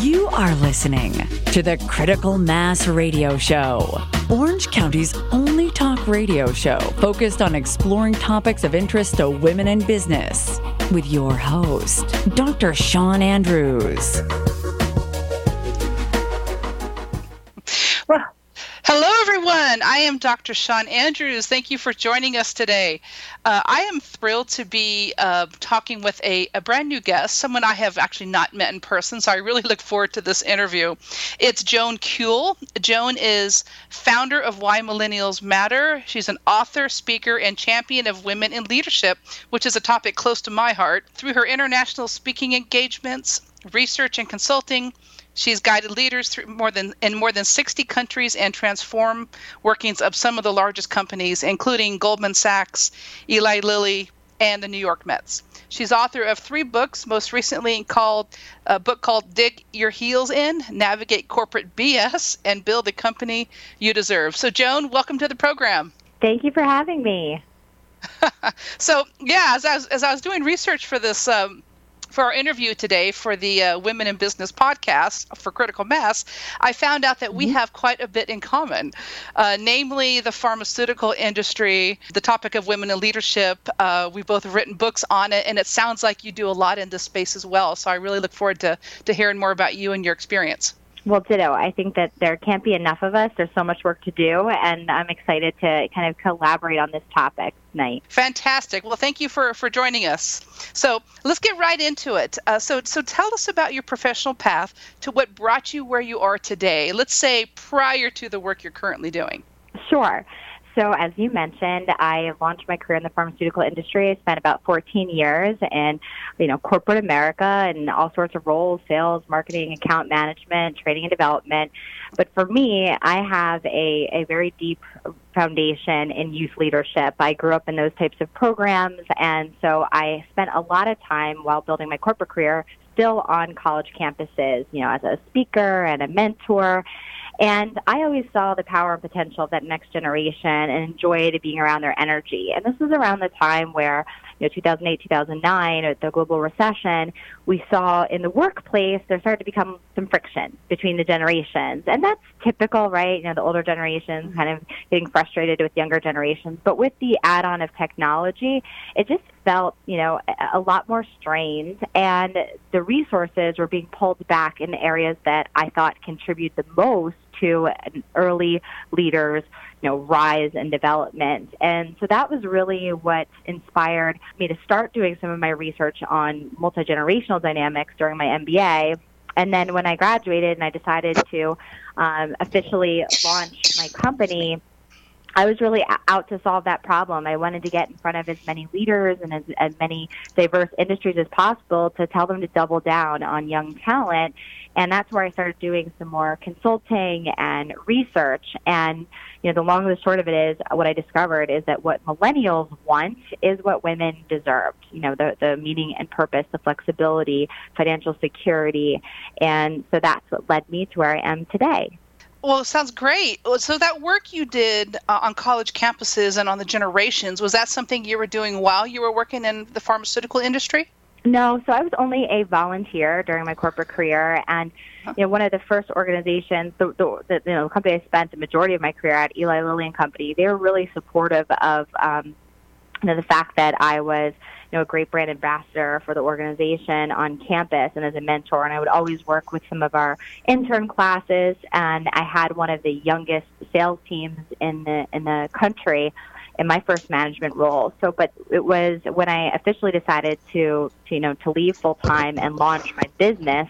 You are listening to the Critical Mass Radio Show, Orange County's only talk radio show focused on exploring topics of interest to women in business, with your host, Dr. Shawn Andrews. Everyone. I am Dr. Shawn Andrews. Thank you for joining us today. Uh, I am thrilled to be uh, talking with a, a, brand new guest, someone I have actually not met in person, so I really look forward to this interview. It's Joan Kuhl. Joan is founder of Why Millennials Matter. She's an author, speaker, and champion of women in leadership, which is a topic close to my heart. Through her international speaking engagements, research, and consulting, She's guided leaders through more than in more than 60 countries and transformed workings of some of the largest companies, including Goldman Sachs, Eli Lilly, and the New York Mets. She's author of three books, most recently called a book called Dig Your Heels In, Navigate Corporate BS, and Build the Company You Deserve. So, Joan, welcome to the program. Thank you for having me. so, yeah, as I, was, as I was doing research for this um, for our interview today for the uh, Women in Business podcast for Critical Mass, I found out that mm-hmm. we have quite a bit in common, uh, namely the pharmaceutical industry, the topic of women in leadership. Uh, we both have written books on it, and it sounds like you do a lot in this space as well. So I really look forward to, to hearing more about you and your experience. Well, ditto. I think that there can't be enough of us. There's so much work to do, and I'm excited to kind of collaborate on this topic tonight. Fantastic. Well, thank you for, for joining us. So let's get right into it. Uh, so, so tell us about your professional path to what brought you where you are today. Let's say prior to the work you're currently doing. Sure. So, as you mentioned, I launched my career in the pharmaceutical industry. I spent about 14 years in, you know, corporate America and all sorts of roles: sales, marketing, account management, training and development. But for me, I have a, a very deep foundation in youth leadership. I grew up in those types of programs, and so I spent a lot of time while building my corporate career still on college campuses, you know, as a speaker and a mentor. And I always saw the power and potential of that next generation and enjoyed being around their energy. And this was around the time where, you know, 2008, 2009, the global recession, we saw in the workplace there started to become some friction between the generations. And that's typical, right? You know, the older generations mm-hmm. kind of getting frustrated with younger generations. But with the add on of technology, it just felt, you know, a lot more strained and the resources were being pulled back in areas that I thought contribute the most to an early leaders, you know, rise and development. And so that was really what inspired me to start doing some of my research on multi-generational dynamics during my MBA. And then when I graduated and I decided to um, officially launch my company, I was really out to solve that problem. I wanted to get in front of as many leaders and as, as many diverse industries as possible to tell them to double down on young talent. And that's where I started doing some more consulting and research. And, you know, the long and the short of it is what I discovered is that what millennials want is what women deserve. You know, the, the meaning and purpose, the flexibility, financial security. And so that's what led me to where I am today. Well, it sounds great. So that work you did uh, on college campuses and on the generations, was that something you were doing while you were working in the pharmaceutical industry? No, so I was only a volunteer during my corporate career, and you know, one of the first organizations, the, the, the you know, company I spent the majority of my career at, Eli Lilly and Company, they were really supportive of um, you know, the fact that I was you know, a great brand ambassador for the organization on campus and as a mentor. And I would always work with some of our intern classes. And I had one of the youngest sales teams in the in the country in my first management role. So, but it was when I officially decided to, to you know, to leave full time and launch my business,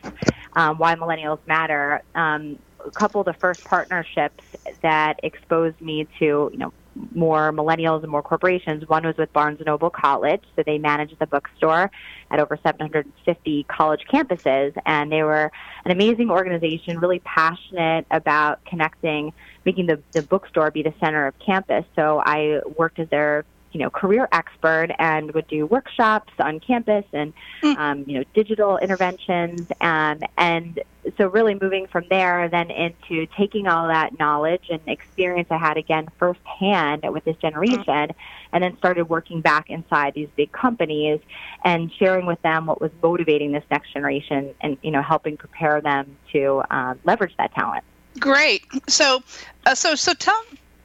um, Why Millennials Matter. Um, a couple of the first partnerships that exposed me to, you know, more millennials and more corporations. One was with Barnes & Noble College, so they managed the bookstore at over 750 college campuses, and they were an amazing organization, really passionate about connecting, making the, the bookstore be the center of campus. So I worked as their you know career expert and would do workshops on campus and mm. um, you know digital interventions and and so really moving from there then into taking all that knowledge and experience I had again firsthand with this generation and then started working back inside these big companies and sharing with them what was motivating this next generation and you know helping prepare them to um, leverage that talent. Great. So, uh, so so tell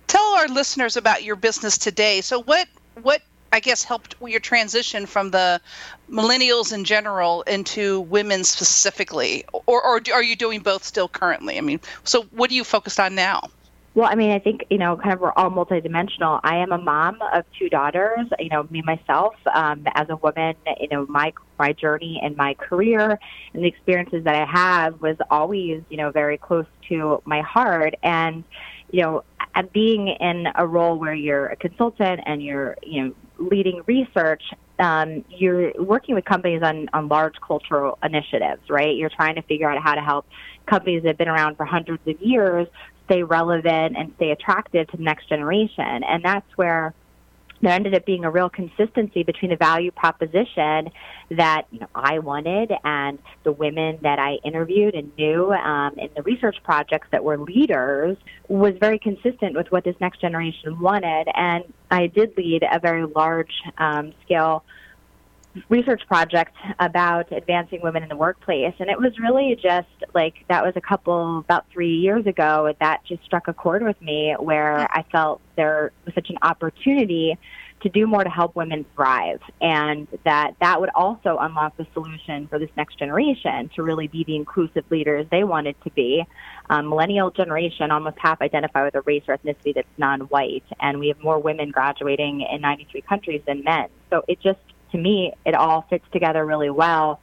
tell our listeners about your business today. So what what I guess helped your transition from the millennials in general into women specifically, or, or are you doing both still currently? I mean, so what are you focused on now? Well, I mean, I think you know, kind of we're all multidimensional. I am a mom of two daughters. You know, me myself um, as a woman. You know, my my journey and my career and the experiences that I have was always you know very close to my heart. And you know, and being in a role where you're a consultant and you're you know leading research, um, you're working with companies on, on large cultural initiatives, right? You're trying to figure out how to help companies that have been around for hundreds of years stay relevant and stay attractive to the next generation. And that's where there ended up being a real consistency between the value proposition that you know, I wanted and the women that I interviewed and knew um, in the research projects that were leaders was very consistent with what this next generation wanted. And I did lead a very large um, scale research project about advancing women in the workplace. And it was really just like that was a couple, about three years ago, that just struck a chord with me where I felt there was such an opportunity to do more to help women thrive and that that would also unlock the solution for this next generation to really be the inclusive leaders they wanted to be um, millennial generation almost half identify with a race or ethnicity that's non-white and we have more women graduating in 93 countries than men so it just to me, it all fits together really well.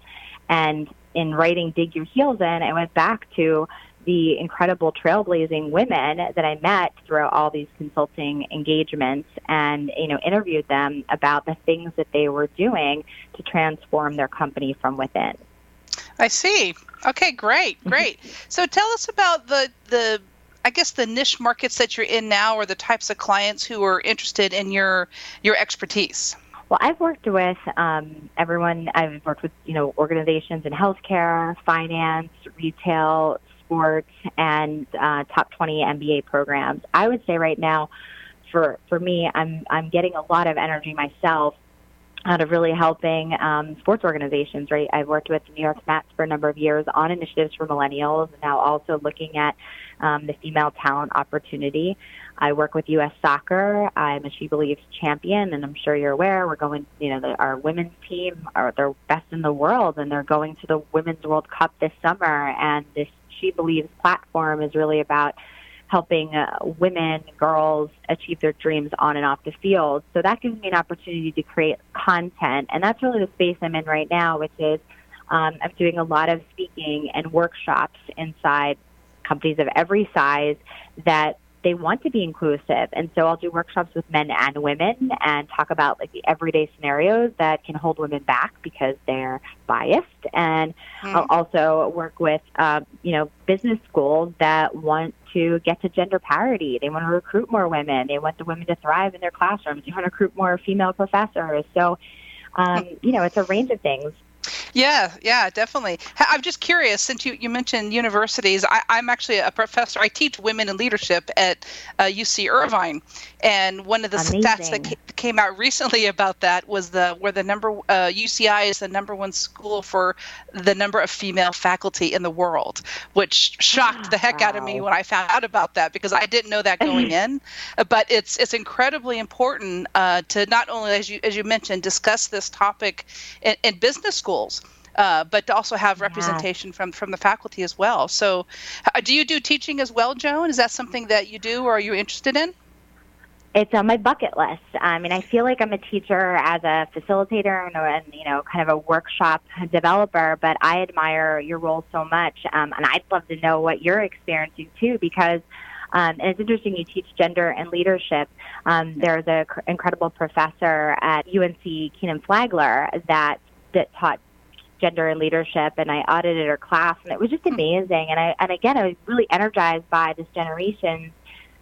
And in writing Dig Your Heels In, I went back to the incredible trailblazing women that I met throughout all these consulting engagements and, you know, interviewed them about the things that they were doing to transform their company from within. I see. Okay, great, mm-hmm. great. so tell us about the the I guess the niche markets that you're in now or the types of clients who are interested in your your expertise. Well, I've worked with um, everyone. I've worked with you know organizations in healthcare, finance, retail, sports, and uh, top 20 MBA programs. I would say right now, for for me, I'm I'm getting a lot of energy myself out of really helping um, sports organizations. Right, I've worked with the New York Mets for a number of years on initiatives for millennials, and now also looking at um, the female talent opportunity. I work with U.S. Soccer. I'm a She Believes champion, and I'm sure you're aware we're going. You know, the, our women's team are they're best in the world, and they're going to the Women's World Cup this summer. And this She Believes platform is really about helping uh, women, girls achieve their dreams on and off the field. So that gives me an opportunity to create content, and that's really the space I'm in right now, which is um, I'm doing a lot of speaking and workshops inside companies of every size that they want to be inclusive. And so I'll do workshops with men and women and talk about like the everyday scenarios that can hold women back because they're biased. And. I'll also work with, um, you know, business schools that want to get to gender parity. They want to recruit more women. They want the women to thrive in their classrooms. They want to recruit more female professors. So, um, you know, it's a range of things. Yeah, yeah, definitely. I'm just curious, since you, you mentioned universities, I, am actually a professor. I teach women in leadership at uh, UC Irvine, and one of the Amazing. stats that came out recently about that was the where the number uh, UCI is the number one school for the number of female faculty in the world, which shocked the heck wow. out of me when I found out about that because I didn't know that going in. But it's it's incredibly important uh, to not only, as you as you mentioned, discuss this topic in, in business schools uh, but to also have representation yeah. from from the faculty as well. So, uh, do you do teaching as well, Joan? Is that something that you do, or are you interested in? It's on my bucket list. I mean, I feel like I'm a teacher as a facilitator and, and you know, kind of a workshop developer. But I admire your role so much, um, and I'd love to know what you're experiencing too, because. Um, and it's interesting you teach gender and leadership. Um, there's an cr- incredible professor at UNC Kenan Flagler that that taught gender and leadership and I audited her class and it was just hmm. amazing and I and again I was really energized by this generation's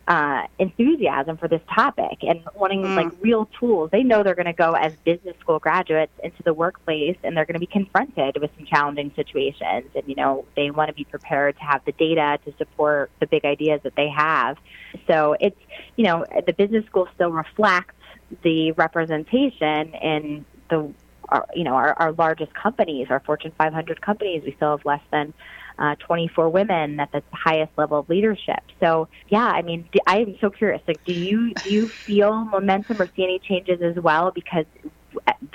uh, enthusiasm for this topic and wanting mm. like real tools. They know they're going to go as business school graduates into the workplace and they're going to be confronted with some challenging situations. And, you know, they want to be prepared to have the data to support the big ideas that they have. So it's, you know, the business school still reflects the representation in the, our, you know, our, our largest companies, our Fortune 500 companies. We still have less than uh, 24 women at the highest level of leadership. So yeah, I mean, I am so curious. Like, do you do you feel momentum or see any changes as well? Because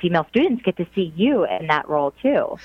female students get to see you in that role too.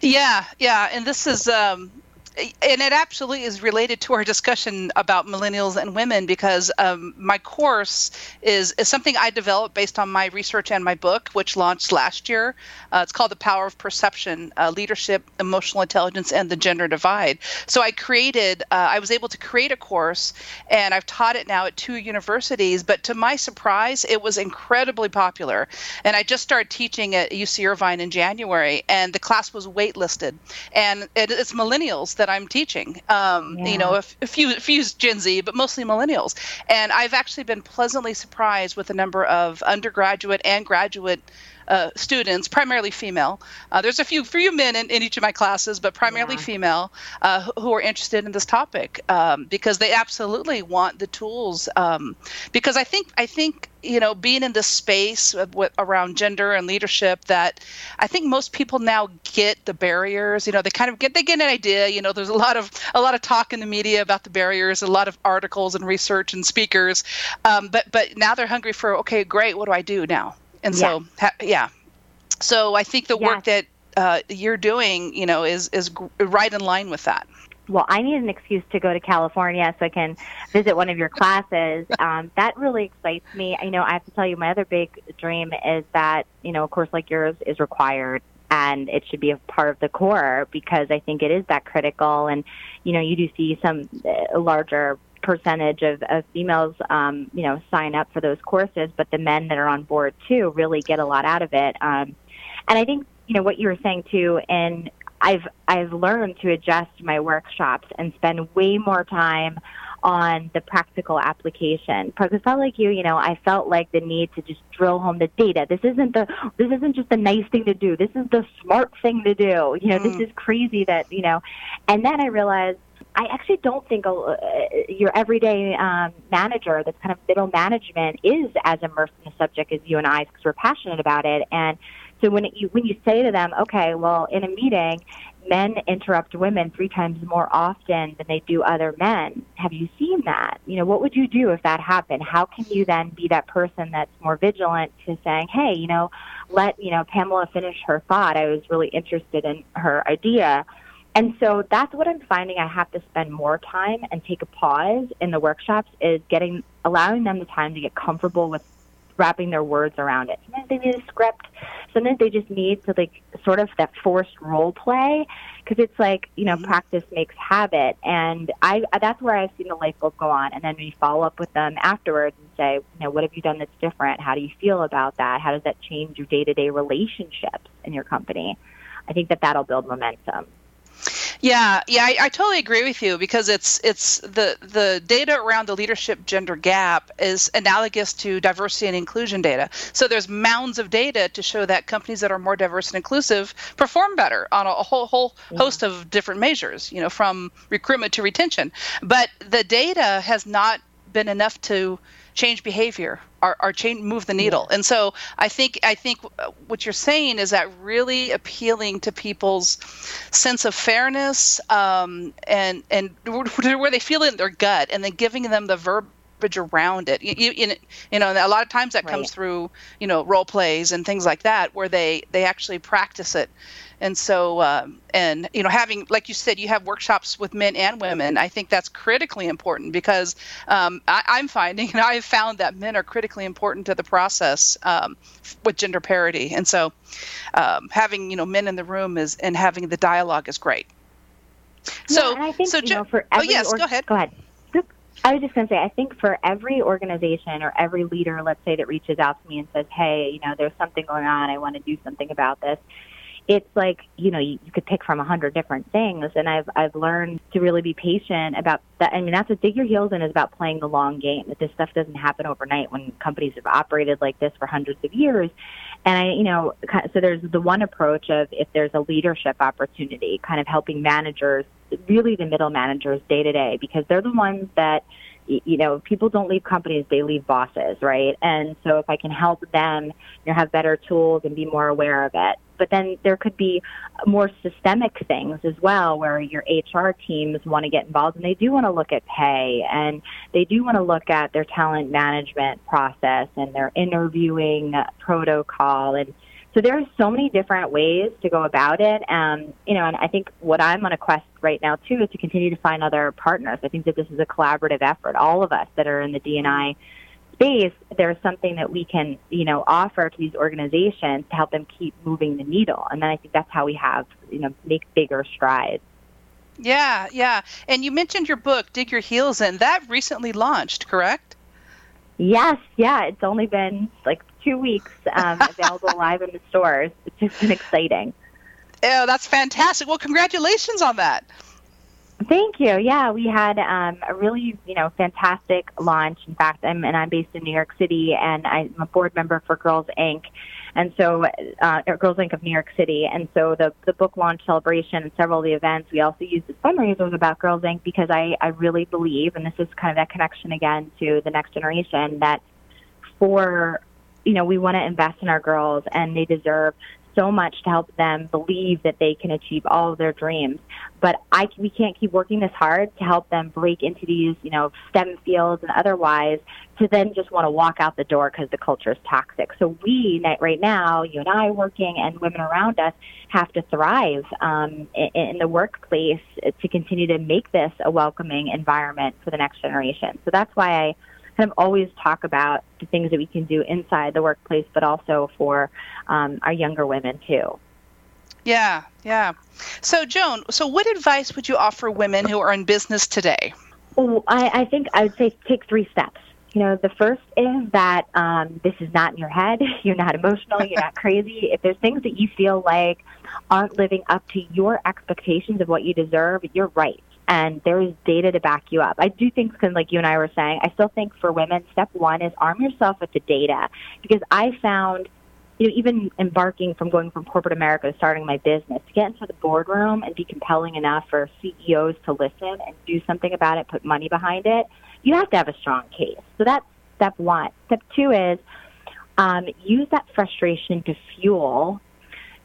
Yeah, yeah, and this is um, and it absolutely is related to our discussion about millennials and women because um, my course is, is something I developed based on my research and my book, which launched last year. Uh, it's called The Power of Perception uh, Leadership, Emotional Intelligence, and the Gender Divide. So I created, uh, I was able to create a course, and I've taught it now at two universities. But to my surprise, it was incredibly popular. And I just started teaching at UC Irvine in January, and the class was waitlisted. And it, it's millennials that I'm teaching. Um, yeah. You know, a, a, few a few Gen Z, but mostly millennials. And I've actually been pleasantly surprised with the number of undergraduate and graduate uh, students, primarily female. Uh, there's a few few men in, in, each of my classes, but primarily yeah. female, uh, who, are interested in this topic um, because they absolutely want the tools. Um, because I think I think you know being in this space with, around gender and leadership that I think most people now get the barriers. You know, they kind of get they get an idea. You know, there's a lot of a lot of talk in the media about the barriers, a lot of articles and research and speakers, um, but but now they're hungry for okay, great, what do I do now? And yeah. so, ha- yeah. So I think the yeah. work that uh, you're doing, you know, is is g- right in line with that. Well, I need an excuse to go to California so I can visit one of your classes. Um, that really excites me. You know, I have to tell you, my other big dream is that you know, a course like yours is required and it should be a part of the core because I think it is that critical. And you know, you do see some uh, larger percentage of, of females, um, you know, sign up for those courses, but the men that are on board too really get a lot out of it. Um, and I think, you know, what you were saying too, and I've I've learned to adjust my workshops and spend way more time on the practical application. Because I felt like you, you know, I felt like the need to just drill home the data. This isn't the this isn't just the nice thing to do. This is the smart thing to do. You know, mm. this is crazy that you know. And then I realized I actually don't think uh, your everyday um, manager, that's kind of middle management, is as immersed in the subject as you and I, because we're passionate about it. And so when it, you when you say to them, okay, well, in a meeting, men interrupt women three times more often than they do other men. Have you seen that? You know, what would you do if that happened? How can you then be that person that's more vigilant to saying, hey, you know, let you know Pamela finish her thought. I was really interested in her idea and so that's what I'm finding I have to spend more time and take a pause in the workshops is getting allowing them the time to get comfortable with wrapping their words around it. Sometimes they need a script. Sometimes they just need to like sort of that forced role play because it's like you know mm-hmm. practice makes habit, and I that's where I've seen the light bulb go on. And then we follow up with them afterwards and say, you know, what have you done that's different? How do you feel about that? How does that change your day to day relationships in your company? I think that that'll build momentum. Yeah, yeah, I, I, totally agree with you because it's it's the the data around the leadership gender gap is analogous to diversity and inclusion data. So there's mounds of data to show that companies that are more diverse and inclusive perform better on a, a whole whole yeah. host of different measures, you know, from recruitment to retention. But the data has not been enough to change behavior or, or change move the needle yeah. and so i think i think what you're saying is that really appealing to people's sense of fairness um, and and where they feel it in their gut and then giving them the verbiage around it. You, you, you know a lot of times that right. comes through you know role plays and things like that where they they actually practice it. And so um, and you know having like you said you have workshops with men and women i think that's critically important because um, I, am finding and i've found that men are critically important to the process um, with gender parity. And so um, having you know men in the room is and having the dialogue is great. So yeah, I think, so you know, for every oh yes or- go ahead. go ahead I was just going to say, I think for every organization or every leader, let's say, that reaches out to me and says, hey, you know, there's something going on, I want to do something about this, it's like you know you, you could pick from a hundred different things. And i've i've learned to really be patient about that. I mean that's what dig your heels in is about playing the long game that this stuff doesn't happen overnight when companies have operated like this for hundreds of years. And i you know so there's the one approach of if there's a leadership opportunity kind of helping managers really the middle managers day to day because they're the ones that you know, people don't leave companies, they leave bosses, right? And so if I can help them, you know, have better tools and be more aware of it. But then there could be more systemic things as well where your HR teams want to get involved and they do want to look at pay and they do want to look at their talent management process and their interviewing protocol and so there are so many different ways to go about it. Um, you know, and I think what I'm on a quest right now too is to continue to find other partners. I think that this is a collaborative effort. All of us that are in the DNI space, there's something that we can, you know, offer to these organizations to help them keep moving the needle. And then I think that's how we have, you know, make bigger strides. Yeah, yeah. And you mentioned your book, Dig Your Heels In. That recently launched, correct? Yes, yeah. It's only been like two weeks um, available live in the stores. It's just been exciting. Oh, that's fantastic. Well, congratulations on that. Thank you. Yeah, we had um, a really, you know, fantastic launch. In fact, I'm and I'm based in New York City, and I'm a board member for Girls Inc. And so, uh, Girls Inc. of New York City. And so, the the book launch celebration and several of the events, we also used the fundraisers about Girls Inc. because I I really believe, and this is kind of that connection again to the next generation, that for you know, we want to invest in our girls and they deserve so much to help them believe that they can achieve all of their dreams. But I, we can't keep working this hard to help them break into these, you know, STEM fields and otherwise to then just want to walk out the door because the culture is toxic. So we, right now, you and I working and women around us have to thrive um, in, in the workplace to continue to make this a welcoming environment for the next generation. So that's why I kind of always talk about the things that we can do inside the workplace, but also for um, our younger women too. Yeah, yeah. So, Joan, so what advice would you offer women who are in business today? Well, I, I think I would say take three steps. You know, the first is that um, this is not in your head. You're not emotional. You're not crazy. If there's things that you feel like aren't living up to your expectations of what you deserve, you're right and there is data to back you up. I do think, because like you and I were saying, I still think for women, step one is arm yourself with the data because I found, you know, even embarking from going from corporate America to starting my business, to get into the boardroom and be compelling enough for CEOs to listen and do something about it, put money behind it, you have to have a strong case. So that's step one. Step two is um, use that frustration to fuel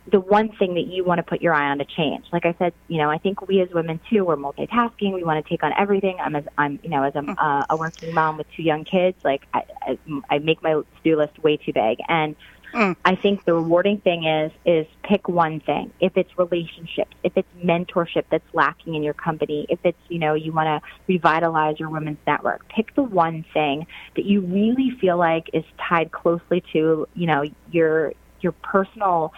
the one thing that you want to put your eye on to change. Like I said, you know, I think we as women too, we're multitasking. We want to take on everything. I'm as I'm, you know, as a, mm. uh, a working mom with two young kids, like I, I, I make my to-do list way too big. And mm. I think the rewarding thing is is pick one thing. If it's relationships, if it's mentorship that's lacking in your company, if it's you know you want to revitalize your women's network, pick the one thing that you really feel like is tied closely to you know your your personal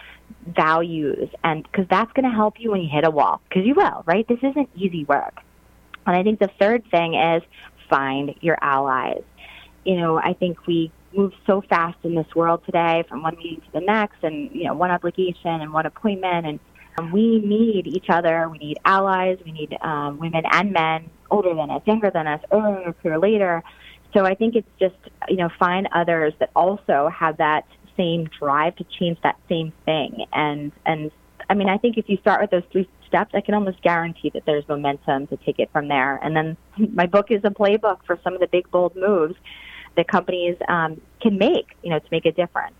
values and because that's going to help you when you hit a wall because you will right? This isn't easy work. And i think the third thing is find your allies. You know i think we move so fast in this world today from one meeting to the next and you know one obligation and one appointment and um, we need each other. We need allies. We need um, women and men older than us younger than us earlier or later. So i think it's just you know find others that also have that same drive to change that same thing. And and I mean, I think if you start with those three steps, I can almost guarantee that there's momentum to take it from there. And then my book is a playbook for some of the big bold moves that companies um, can make, you know, to make a difference.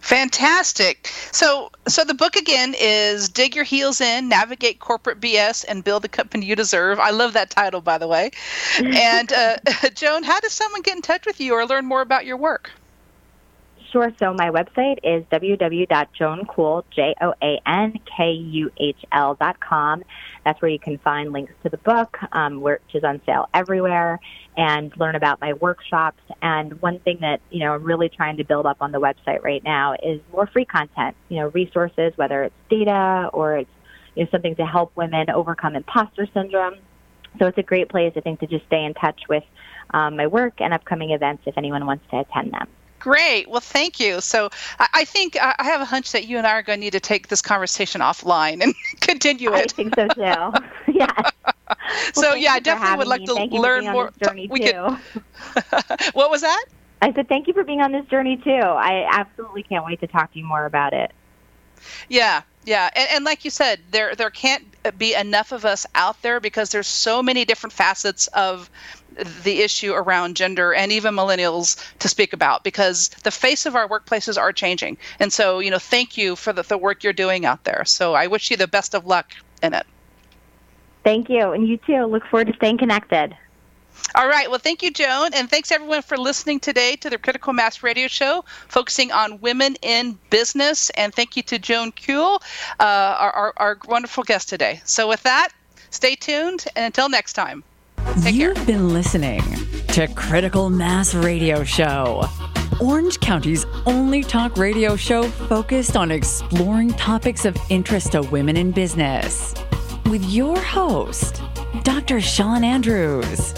Fantastic. So, so the book again is "Dig Your Heels In: Navigate Corporate BS and Build the Company You Deserve." I love that title, by the way. and uh, Joan, how does someone get in touch with you or learn more about your work? Sure. So my website is www.joankuhl, J-O-A-N-K-U-H-L dot com. That's where you can find links to the book, um, which is on sale everywhere, and learn about my workshops. And one thing that, you know, I'm really trying to build up on the website right now is more free content, you know, resources, whether it's data or it's, you know, something to help women overcome imposter syndrome. So it's a great place, I think, to just stay in touch with um, my work and upcoming events if anyone wants to attend them. Great. Well, thank you. So I, I think uh, I have a hunch that you and I are going to need to take this conversation offline and continue it. I think so too. yeah. Well, so yeah, I definitely would like to learn more. we too. Could, what was that? I said thank you for being on this journey too. I absolutely can't wait to talk to you more about it. Yeah, yeah, and, and, like you said, there there can't be enough of us out there because there's so many different facets of the issue around gender and even millennials to speak about because the face of our workplaces are changing. And so, you know, thank you for the, the work you're doing out there. So I wish you the best of luck in it. Thank you, and you too. Look forward to staying connected. All right. Well, thank you, Joan. And thanks everyone for listening today to the Critical Mass Radio Show, focusing on women in business. And thank you to Joan Kuhl, uh, our, our, our, wonderful guest today. So, with that, stay tuned. And until next time, take You've care. been listening to Critical Mass Radio Show. Orange County's only talk radio show focused on exploring topics of interest to women in business. With your host, Dr. Shawn Andrews.